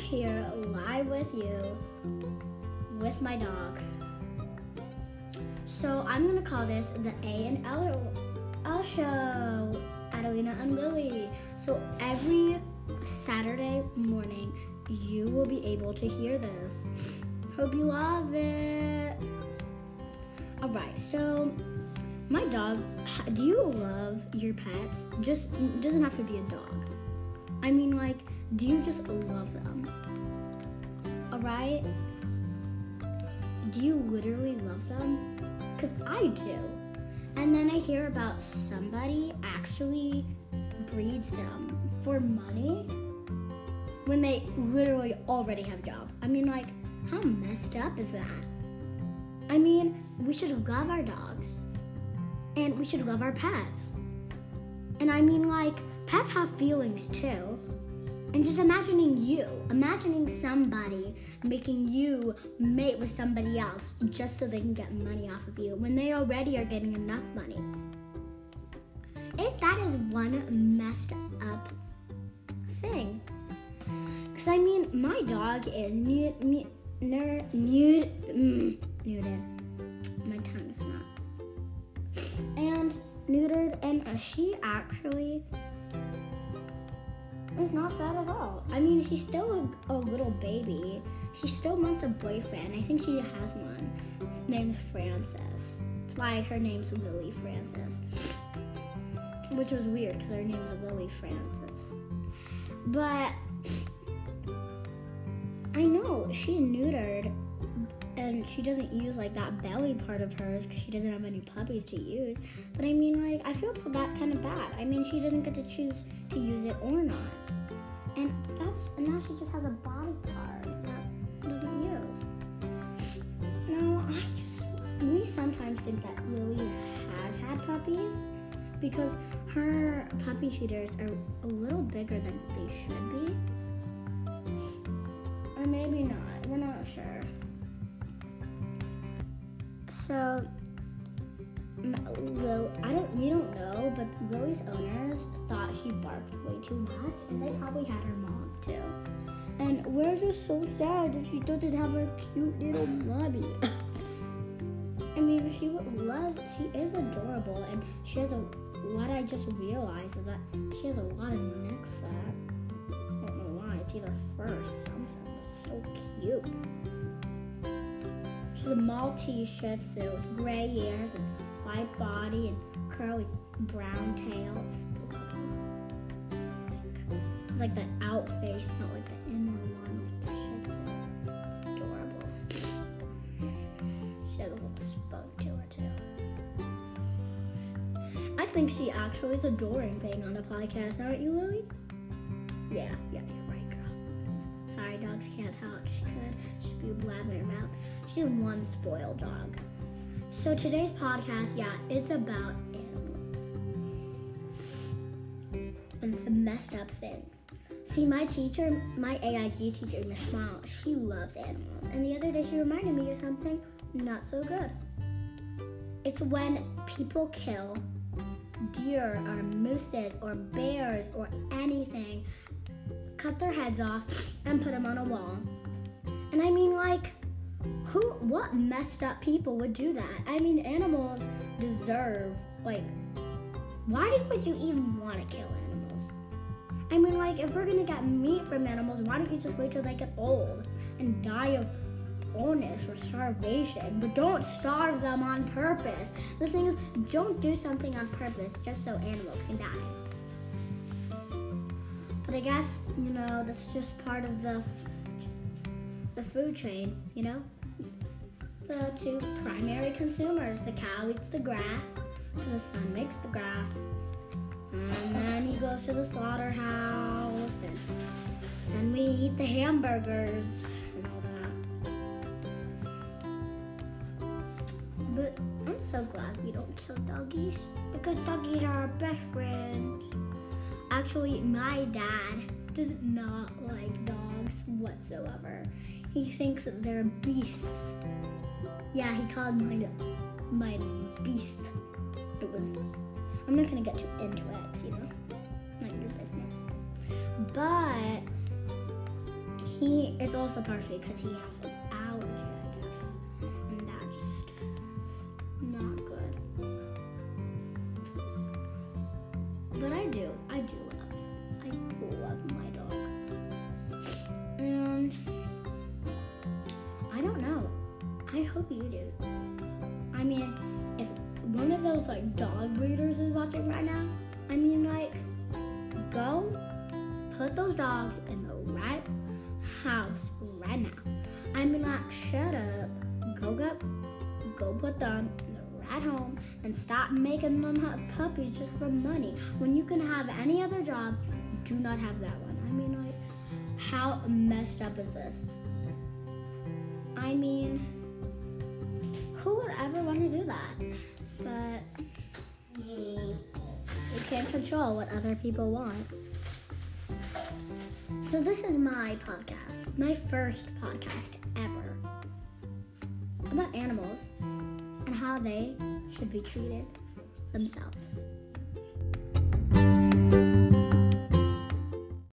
here live with you with my dog. So I'm gonna call this the A and L, L show, Adelina and Lily. So every Saturday morning, you will be able to hear this. Hope you love it. All right, so my dog. Do you love your pets? Just doesn't have to be a dog. I mean, like, do you just love them? All right. Do you literally love them? Cause I do. And then I hear about somebody actually breeds them for money when they literally already have a job. I mean, like, how messed up is that? I mean, we should love our dogs and we should love our pets. And I mean, like, pets have feelings too. And just imagining you, imagining somebody making you mate with somebody else just so they can get money off of you when they already are getting enough money. If that is one messed up thing. Because I mean, my dog is nude, nude, mm, nuded. Not sad at all. I mean, she's still a, a, little baby. She still wants a boyfriend. I think she has one. His name's Francis. That's why her name's Lily Francis. Which was weird because her name's Lily Francis. But I know she's neutered and she doesn't use like that belly part of hers because she doesn't have any puppies to use. But I mean, like, I feel that kind of bad. I mean, she doesn't get to choose to use it or not. And that's and now she just has a body part that doesn't use. No, I just we sometimes think that Lily has had puppies because her puppy feeders are a little bigger than they should be. Or maybe not. We're not sure. So Lil, I don't, we don't know, but Lily's owners thought she barked way too much, and they probably had her mom too. And we're just so sad that she doesn't have her cute little mommy. I mean, she would love. She is adorable, and she has a. What I just realized is that she has a lot of neck fat. I don't know why. It's either fur or something. It's so cute. She's a Maltese Shih Tzu with gray ears and white body and curly brown tails. It's like the out face, not like the inner one. It's adorable. She has a little spunk to her too. I think she actually is adoring being on the podcast, aren't you, Lily? Yeah, yeah, you're right, girl. Sorry, dogs can't talk. She could. She'd be blabbing her mouth. She's one spoiled dog. So today's podcast, yeah, it's about animals. And it's a messed up thing. See, my teacher, my AIG teacher, Miss Smile, she loves animals. And the other day she reminded me of something not so good. It's when people kill deer or mooses or bears or anything, cut their heads off and put them on a wall. And I mean, like, who what messed up people would do that? I mean animals deserve like why would you even want to kill animals? I mean like if we're gonna get meat from animals why don't you just wait till they get old and die of illness or starvation? But don't starve them on purpose. The thing is don't do something on purpose just so animals can die. But i guess you know that's just part of the the food chain you know the two primary consumers. The cow eats the grass, the sun makes the grass, and then he goes to the slaughterhouse, and then we eat the hamburgers and all that. But I'm so glad we don't kill doggies because doggies are our best friends. Actually, my dad does not like dogs whatsoever. He thinks that they're beasts. Yeah, he called my my beast. It was. I'm not gonna get too into it, you know, not your business. But he it's also partially because he has an hope you do. I mean, if one of those like dog breeders is watching right now, I mean like go put those dogs in the right house right now. I mean like shut up, go go go put them in the right home and stop making them have puppies just for money. When you can have any other job, do not have that one. I mean like how messed up is this? I mean that? But you can't control what other people want. So this is my podcast, my first podcast ever about animals and how they should be treated themselves.